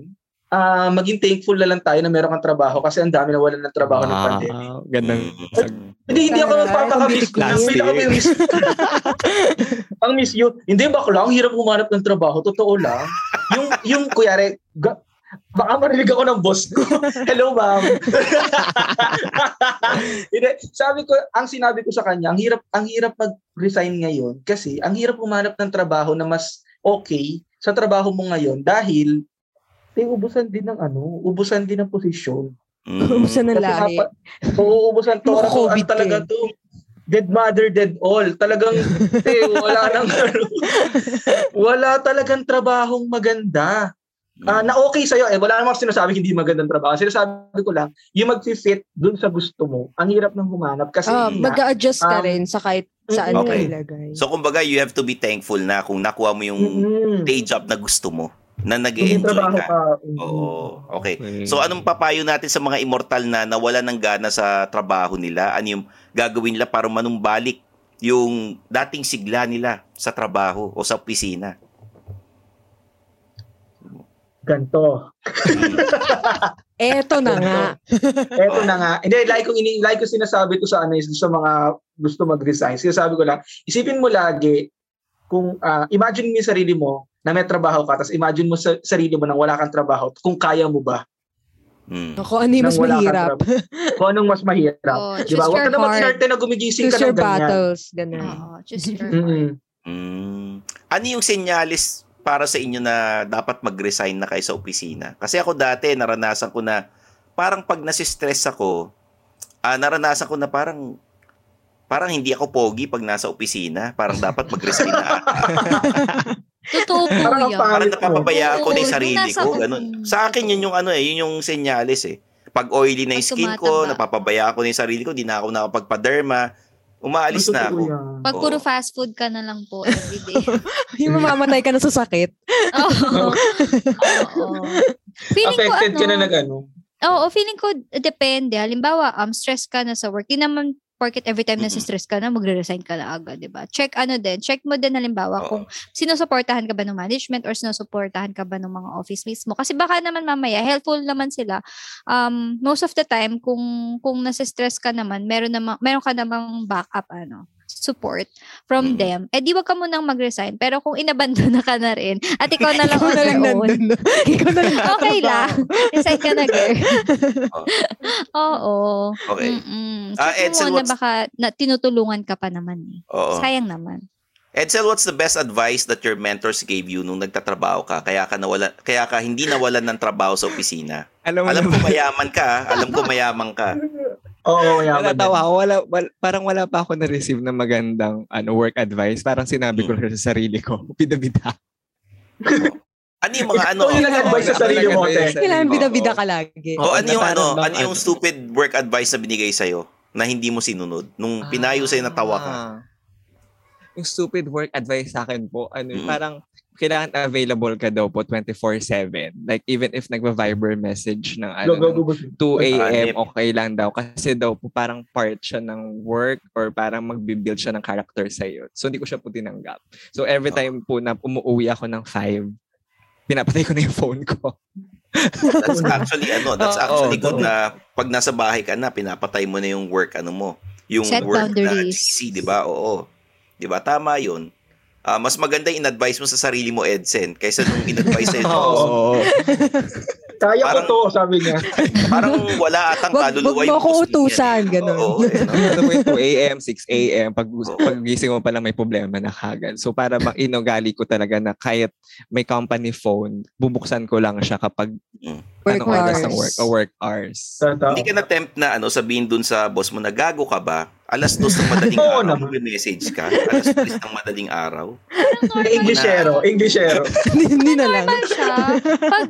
ah maging thankful na lang tayo na meron kang trabaho kasi ang dami na wala ng trabaho ng pandemic. Gandang. Hindi, hindi ako Taray, magpapaka-miss ang ko. Ang plastic. pinaka-miss <laughs> Ang miss you. Hindi, bakla. Ang hirap humanap ng trabaho. Totoo lang. Yung, yung, kuyari, ga, baka marinig ako ng boss ko. <laughs> Hello, ma'am. <laughs> Hindi, sabi ko, ang sinabi ko sa kanya, ang hirap, ang hirap mag-resign ngayon kasi ang hirap humanap ng trabaho na mas okay sa trabaho mo ngayon dahil eh, ubusan din ng ano, ubusan din ng posisyon. Mm. <laughs> Ubusan ng Kasi lahi. Oo, ubusan to. Ano, COVID ang talaga eh. to. Dead mother, dead all. Talagang, eh, <laughs> wala nang, ano, wala talagang trabahong maganda. Ah, na okay sa'yo, eh, wala namang sinasabi hindi magandang trabaho. Sinasabi ko lang, yung mag-fit dun sa gusto mo, ang hirap ng humanap kasi nga, mag-a-adjust ka um, rin sa kahit saan Okay. ka ilagay. So kumbaga, you have to be thankful na kung nakuha mo yung mm, day job na gusto mo, na nag yung enjoy trabaho ka. mm. Oo, okay. Okay. So anong papayo natin sa mga immortal na nawala ng gana sa trabaho nila? Ano yung gagawin nila para manumbalik yung dating sigla nila sa trabaho o sa opisina? Ganto. <laughs> Eto na nga. Eto na nga. Hindi, like kong, ini, like kong sinasabi ko sa ano, is sa mga gusto mag-resign. Sinasabi ko lang, isipin mo lagi, kung ah, imagine mo yung sarili mo na may trabaho ka, tapos imagine mo sa sarili mo nang wala kang trabaho, kung kaya mo ba? Mm. Ako, ano yung mas mahirap? Kung anong mas mahirap. Oh, Di ba? choose Huwag ka naman heart. inarte na gumigising Choose ka ng ganyan. battles. Ganun. Oo, just your Mm-mm. Mm. Ano yung senyalis para sa inyo na dapat mag-resign na kayo sa opisina? Kasi ako dati, naranasan ko na, parang pag nasistress ako, ah, naranasan ko na parang, parang hindi ako pogi pag nasa opisina. Parang dapat mag-resign na. <laughs> Totoo po Parang ang yan. Parang napapabayaan ko na yung sarili ko. Ganun. Sa akin, yun yung ano eh, yun yung senyalis eh. Pag oily na yung skin ko, napapabayaan ko na yung sarili ko, di na ako nakapagpaderma, umaalis Totoo na ako. yan. Pag puro fast food ka na lang po everyday. <laughs> yung mamamatay ka na sa sakit. <laughs> Oo. Oo. Feeling ko Affected ano, ka na nag ano. Oo, feeling ko depende. Halimbawa, um, stress ka na sa work. Di naman porket every time na Mm-mm. stress ka na, magre-resign ka na agad, di ba? Check ano din. Check mo din halimbawa Oo. kung sinusuportahan ka ba ng management or sinusuportahan ka ba ng mga office mates mo. Kasi baka naman mamaya, helpful naman sila. Um, most of the time, kung kung nasa-stress ka naman, meron, naman, meron ka namang backup, ano, support from Mm. them. Eh, di wag ka munang mag-resign. Pero kung inabandon na <laughs> ka na rin, at ikaw na lang Ikaw on na lang your own. <laughs> Ikaw na lang Okay lang. Resign ka na, girl. Oh. <laughs> Oo. Okay. Mm-mm. Ah, Check Edsel, mo na baka na, tinutulungan ka pa naman eh. Oo. Sayang naman. Edsel, what's the best advice that your mentors gave you nung nagtatrabaho ka? Kaya ka nawala, kaya ka hindi nawalan ng trabaho sa opisina. Alam mo Alam ko mayaman ka, ah. alam ko mayaman ka. Oo, yaman. natawa ako. Wala, wala- parang wala pa ako na-receive na magandang ano, work advice. Parang sinabi ko lang sa sarili ko, <laughs> bida-bida. <laughs> Ano yung mga ano? Ikaw yung nag-advise sa sarili mo, te. Kailangan bida-bida ka lagi. O ano yung ano, ano yung stupid work advice na binigay sa'yo na hindi mo sinunod? Nung pinayo sa'yo natawa ka. Ah. Yung stupid work advice sa akin po, ano, Mm. parang kailangan available ka daw po 24/7. Like even if nagva-Viber message ng ano, Go, go, ng go, go. 2 a.m. Okay lang daw kasi daw po parang part siya ng work or parang magbi-build siya ng character sa iyo. So hindi ko siya po tinanggap. So every time po na umuwi ako ng 5, pinapatay ko na yung phone ko. That's actually ano, that's actually oo. good na pag nasa bahay ka na, pinapatay mo na yung work ano mo. Yung Set work na boundaries. GC, di ba? Oo. Di ba? Tama yun. Ah, mas maganda in-advise mo sa sarili mo, Edsen, kaysa nung in-advise sa'yo. Oo. Kaya Parang- ko to, sabi niya. Parang wala atang kaluluwa mo ako boss mo utusan, eh. ganun. Oo, no? ano mo yung 2 a.m., 6 a.m., pag, pag gising mo pala may problema na kagad. So para inugali ko talaga na kahit may company phone, bubuksan ko lang siya kapag Work anong hours. ng work, o work hours. Totoo. Hindi ka na-tempt na ano, sabihin dun sa boss mo na gago ka ba? Alas dos ng madaling <laughs> Oo araw, naman. mag-message ka. Alas tres ng madaling araw. Englishero, Englishero. <laughs> Hindi na lang. Normal siya. Pag,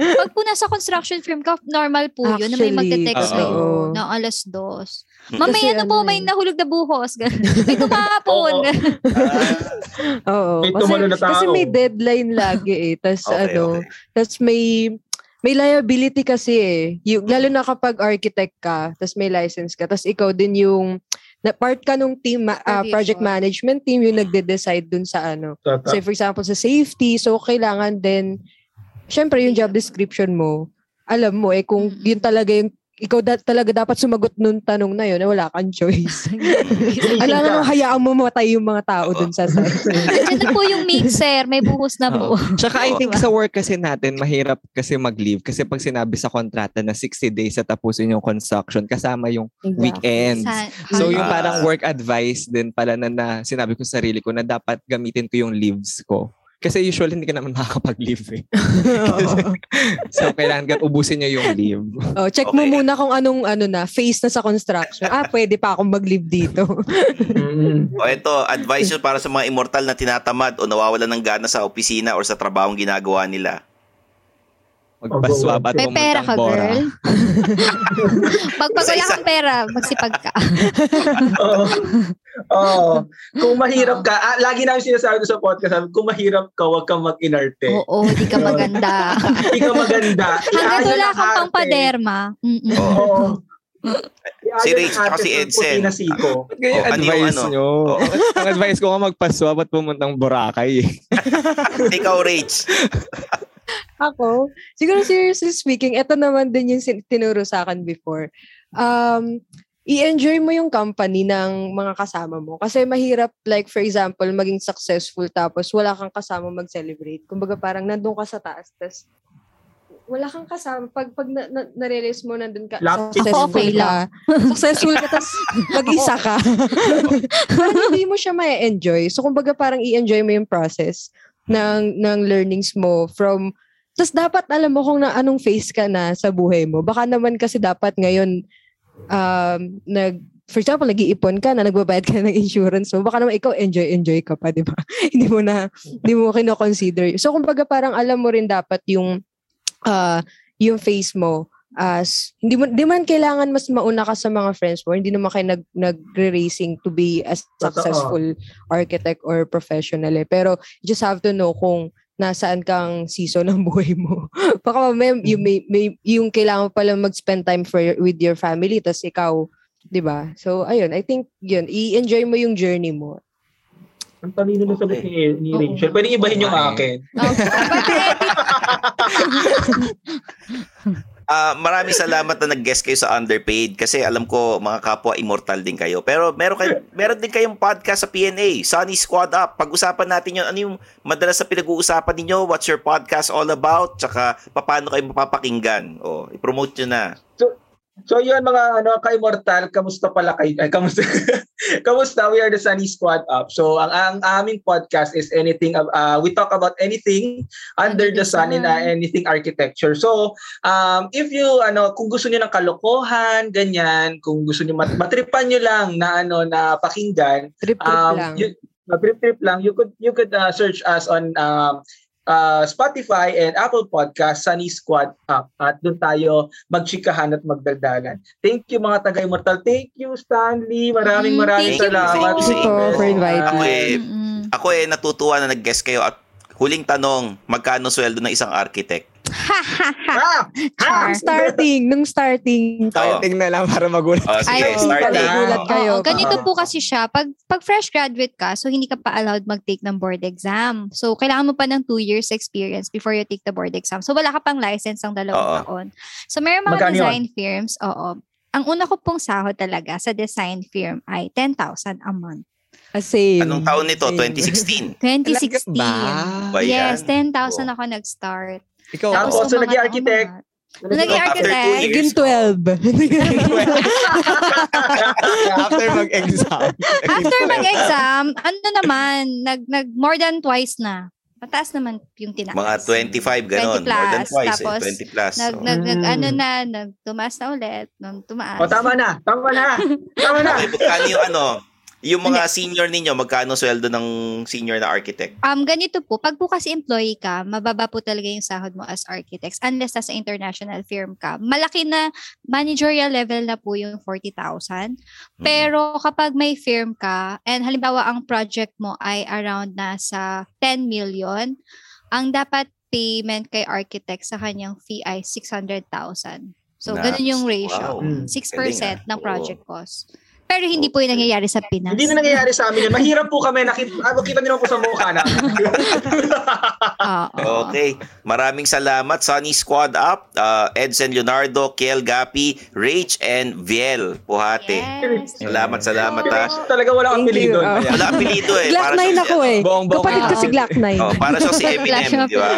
pag po nasa construction firm ka, normal po yun na may Actually, magte-text oo. sa'yo ng alas dos. Mm. Mamaya Kasi ano po, ano may eh. nahulog na buhos. May tumapon. <laughs> Oo. May Kasi, tumalo na tao. kasi may deadline lagi eh. Tapos okay, ano, okay. tapos may may liability kasi eh. Yung, lalo na kapag architect ka, tapos may license ka, tapos ikaw din yung na part ka nung team ah, project management team yung nagde-decide dun sa ano. Say for example sa safety, so kailangan din syempre yung job description mo, alam mo eh kung yun talaga yung ikaw da- talaga dapat sumagot nung tanong na yun, eh, wala kang choice. <laughs> Alam mo, hayaan mo matay yung mga tao dun sa <laughs> site. Diyan na po yung mixer, may buhos na po. Tsaka I <laughs> think sa work kasi natin, mahirap kasi mag-leave. Kasi pag sinabi sa kontrata na 60 days sa tapusin yung construction, kasama yung weekends. Sa- So yung parang work advice din pala na, na sinabi ko sa sarili ko na dapat gamitin ko yung leaves ko. Kasi usually hindi ka naman makakapag-leave eh. <laughs> so kailangan ka ubusin niya yung leave. oh, check mo Okay. muna kung anong ano na, phase na sa construction. Ah, pwede pa akong mag-live dito. Mm. O ito, advice para sa mga immortal na tinatamad o nawawala ng gana sa opisina or sa trabahong ginagawa nila. Magpaswab at May pera ka, Bora. girl. pag, pag wala kang pera, magsipag ka. <laughs> Oo. Kung mahirap ka, ah, lagi namin sinasabi doon sa podcast, sabi, kung mahirap ka, huwag kang mag-inarte. Oo, di ka maganda. <laughs> Hindi ka maganda. <laughs> Hanggang wala ang kang pang arte. paderma. Mm-mm. Oo. <laughs> Si Rach arte si Edsel. siko. Ba't Oh, ano yung advice ano? nyo? Ang advice ko nga magpaswab at pumuntang Boracay. Ikaw, Rach. Ako, siguro seriously speaking, ito naman din yung tinuro sa akin before. Um, i-enjoy mo yung company ng mga kasama mo. Kasi mahirap, like for example, maging successful tapos wala kang kasama mag-celebrate. Kumbaga parang nandun ka sa taas, tapos wala kang kasama. Pag, pag na, na, na-realize mo nandun ka, Lapit. successful Okay ka, <laughs> successful ka, tapos mag-isa ka. <laughs> parang hindi mo siya may enjoy So, kumbaga parang i-enjoy mo yung process ng, ng learnings mo from tapos dapat alam mo kung na anong phase ka na sa buhay mo. Baka naman kasi dapat ngayon um, nag for example, nag-iipon ka na, nagbabayad ka ng insurance mo, baka naman ikaw enjoy-enjoy ka pa, di ba? <laughs> hindi mo na, hindi mo kino-consider. So, kumbaga parang alam mo rin dapat yung, uh, yung phase mo as, hindi mo, di man kailangan mas mauna ka sa mga friends mo, hindi naman kayo nag, nag-racing to be a successful architect or professional eh. Pero, you just have to know kung nasaan kang season ng buhay mo. <laughs> Baka mamaya, yung, may, may, yung kailangan mo pala mag-spend time for your- with your family, tas ikaw, di ba? So, ayun, I think, yun, i-enjoy mo yung journey mo. Ang talino na sagot ni, ni. Rachel. Pwede ibahin yung Okay. <laughs> <laughs> Ah, maraming salamat na nag-guest kayo sa Underpaid kasi alam ko mga kapwa immortal din kayo. Pero meron kayo meron din kayong podcast sa PNA, Sunny Squad Up. Pag-usapan natin 'yon. Ano yung madalas na pinag-uusapan ninyo? What's your podcast all about? Tsaka paano kayo mapapakinggan? O, i-promote nyo na. So yun mga ano ka-immortal, kamusta pala kayo? Ay, kamusta? <laughs> kamusta? We are the Sunny Squad Up. So ang ang aming podcast is anything uh, we talk about anything under the sun in uh, anything architecture. So um if you ano kung gusto niyo ng kalokohan, ganyan, kung gusto niyo mat- matripan niyo lang na ano na pakinggan, Trip-trip um, lang. You, trip trip lang. You could you could uh, search us on um uh, Spotify and Apple Podcast, Sunny Squad Up. At doon tayo magchikahan at magdaldalan. Thank you mga taga-immortal. Thank you, Stanley. Maraming Mm, maraming thank you, salamat. thank you po for inviting. Ako eh, Mm-mm. ako eh natutuwa na nag-guest kayo at huling tanong, magkano sweldo ng isang architect? Ah! Nung starting, nung starting. Oo. Tingnan lang para magulat. Oh, sige, Ay, starting. Gulat kayo. Oo, ganito po kasi siya. Pag, pag fresh graduate ka, so hindi ka pa allowed mag-take ng board exam. So, kailangan mo pa ng two years experience before you take the board exam. So, wala ka pang license ng dalawang taon. So, mayroong mga Magkano yun? design firms, oo. Ang una ko pong sahod talaga sa design firm ay 10,000 a month. Ah, same. Anong taon nito? Same. 2016. 2016. Ba? Ba yan? Yes, 10,000 Oo. ako nag-start. Ikaw, Tapos, Tapos, so, umangat, naging architect. umangat. Nung naging After two architect, years. Naging 12. <laughs> after mag-exam. After mag-exam, ano naman, nag, nag more than twice na. Mataas naman yung tinaas. Mga 25, ganon. 20 More than plus, twice, tapos eh. 20 plus. Nag, oh. nag, nag, Mm. ano na, nag, tumaas na ulit. Nung tumaas. O, tama na. Tama na. Tama na. Okay, magkano yung ano, yung mga senior ninyo, magkano sweldo ng senior na architect? Um, ganito po, pag po kasi employee ka, mababa po talaga yung sahod mo as architects unless nasa international firm ka. Malaki na managerial level na po yung 40,000. Pero kapag may firm ka, and halimbawa ang project mo ay around nasa 10 million, ang dapat payment kay architect sa kanyang fee ay 600,000. So, ganun yung ratio. Wow. Mm. 6% Galing, ah. ng project cost. Pero hindi po yung nangyayari sa Pinas. Hindi na nangyayari sa amin yun. Mahirap po kami. Nakita, ah, niyo po sa mukha. <laughs> Oo. Okay. Maraming salamat. Sunny Squad Up, uh, Edson Leonardo, Kiel Gapi, Rach, and Viel Puhate. Yes. Salamat, salamat ha. Talaga walang Thank you. apelido. Oh. Wala apelido eh. Glock 9 siyang si- ako eh. Buong-buong Kapatid ko si Glock 9. Oh, para siya si <laughs> Eminem, di ba?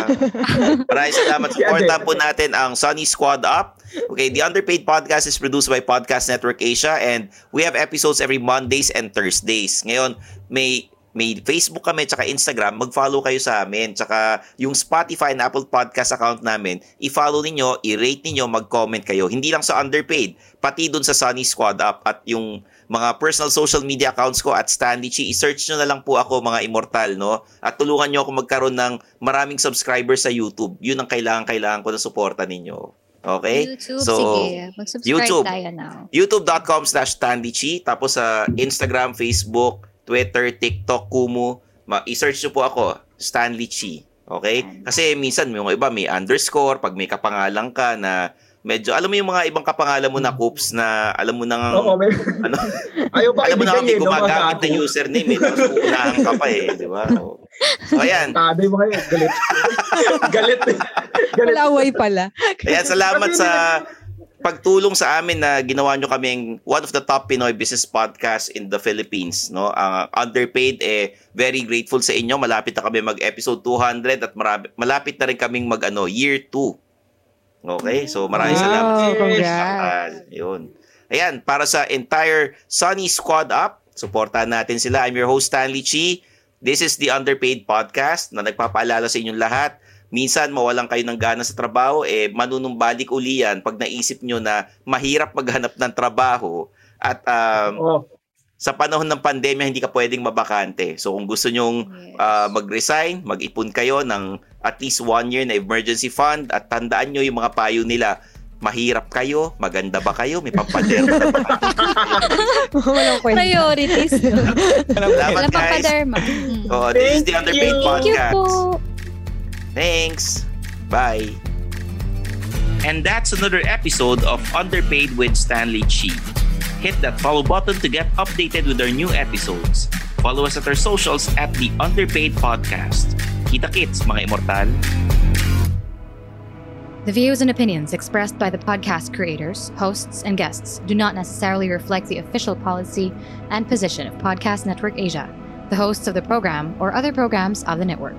<laughs> Maraming salamat. Supportan po natin ang Sunny Squad Up. Okay, the Underpaid Podcast is produced by Podcast Network Asia and we have episodes every Mondays and Thursdays. Ngayon, may may Facebook kami tsaka Instagram, mag-follow kayo sa amin. Tsaka yung Spotify and Apple Podcast account namin, i-follow ninyo, i-rate ninyo, mag-comment kayo. Hindi lang sa Underpaid, pati dun sa Sunny Squad Up at yung mga personal social media accounts ko at Stanley Chi. I-search nyo na lang po ako mga immortal, no? At tulungan nyo ako magkaroon ng maraming subscribers sa YouTube. Yun ang kailangan-kailangan ko na suporta ninyo. Okay? YouTube, So, sige. Mag-subscribe YouTube. tayo now. youtube.com slash Chi. Tapos sa Instagram, Facebook, Twitter, TikTok, Kumu. Ma- i-search nyo po ako, Stanley Chi. Okay? Kasi minsan may mga iba may underscore, pag may kapangalan ka na medyo, alam mo yung mga ibang kapangalan mo na Coops na alam mo nang, Oo, may, ano, <laughs> ayaw pa alam mo na no, gumagamit mga na username eh. Tapos uunahan ka pa eh. Di ba? So, so ayan. Tabi mo kayo, galit. <laughs> galit. galit. Malaway pala. Ayan, salamat sa pagtulong sa amin na ginawa nyo kaming one of the top Pinoy business podcasts in the Philippines. No? Ang underpaid, eh, very grateful sa inyo. Malapit na kami mag-episode 200 at marami, malapit na rin kaming mag-ano, year 2. Okay? So, maraming Wow, salamat. sa inyo. congrats. Ah, yun. Ayan, para sa entire Sunny Squad Up, supportahan natin sila. I'm your host, Stanley Chi. This is the Underpaid Podcast na nagpapaalala sa inyong lahat. Minsan, mawalan kayo ng gana sa trabaho, eh, manunumbalik uli yan pag naisip nyo na mahirap maghanap ng trabaho at um, Oh, sa panahon ng pandemya, hindi ka pwedeng mabakante. So, kung gusto nyong Yes. uh, mag-resign, mag-ipon kayo ng at least one year na emergency fund at tandaan nyo yung mga payo nila. Mahirap kayo? Maganda ba kayo? May pampaderma na ba? <laughs> Walang kwenta. Priorities. <laughs> Salamat guys. Mm. Oh, this is the Thank Underpaid. Thank you Podcast. po. Thanks. Bye. And that's another episode of Underpaid with Stanley Chi. Hit that follow button to get updated with our new episodes. Follow us at our socials at the Underpaid Podcast. Kita kits, mga immortal. The views and opinions expressed by the podcast creators, hosts, and guests do not necessarily reflect the official policy and position of Podcast Network Asia, the hosts of the program, or other programs of the network.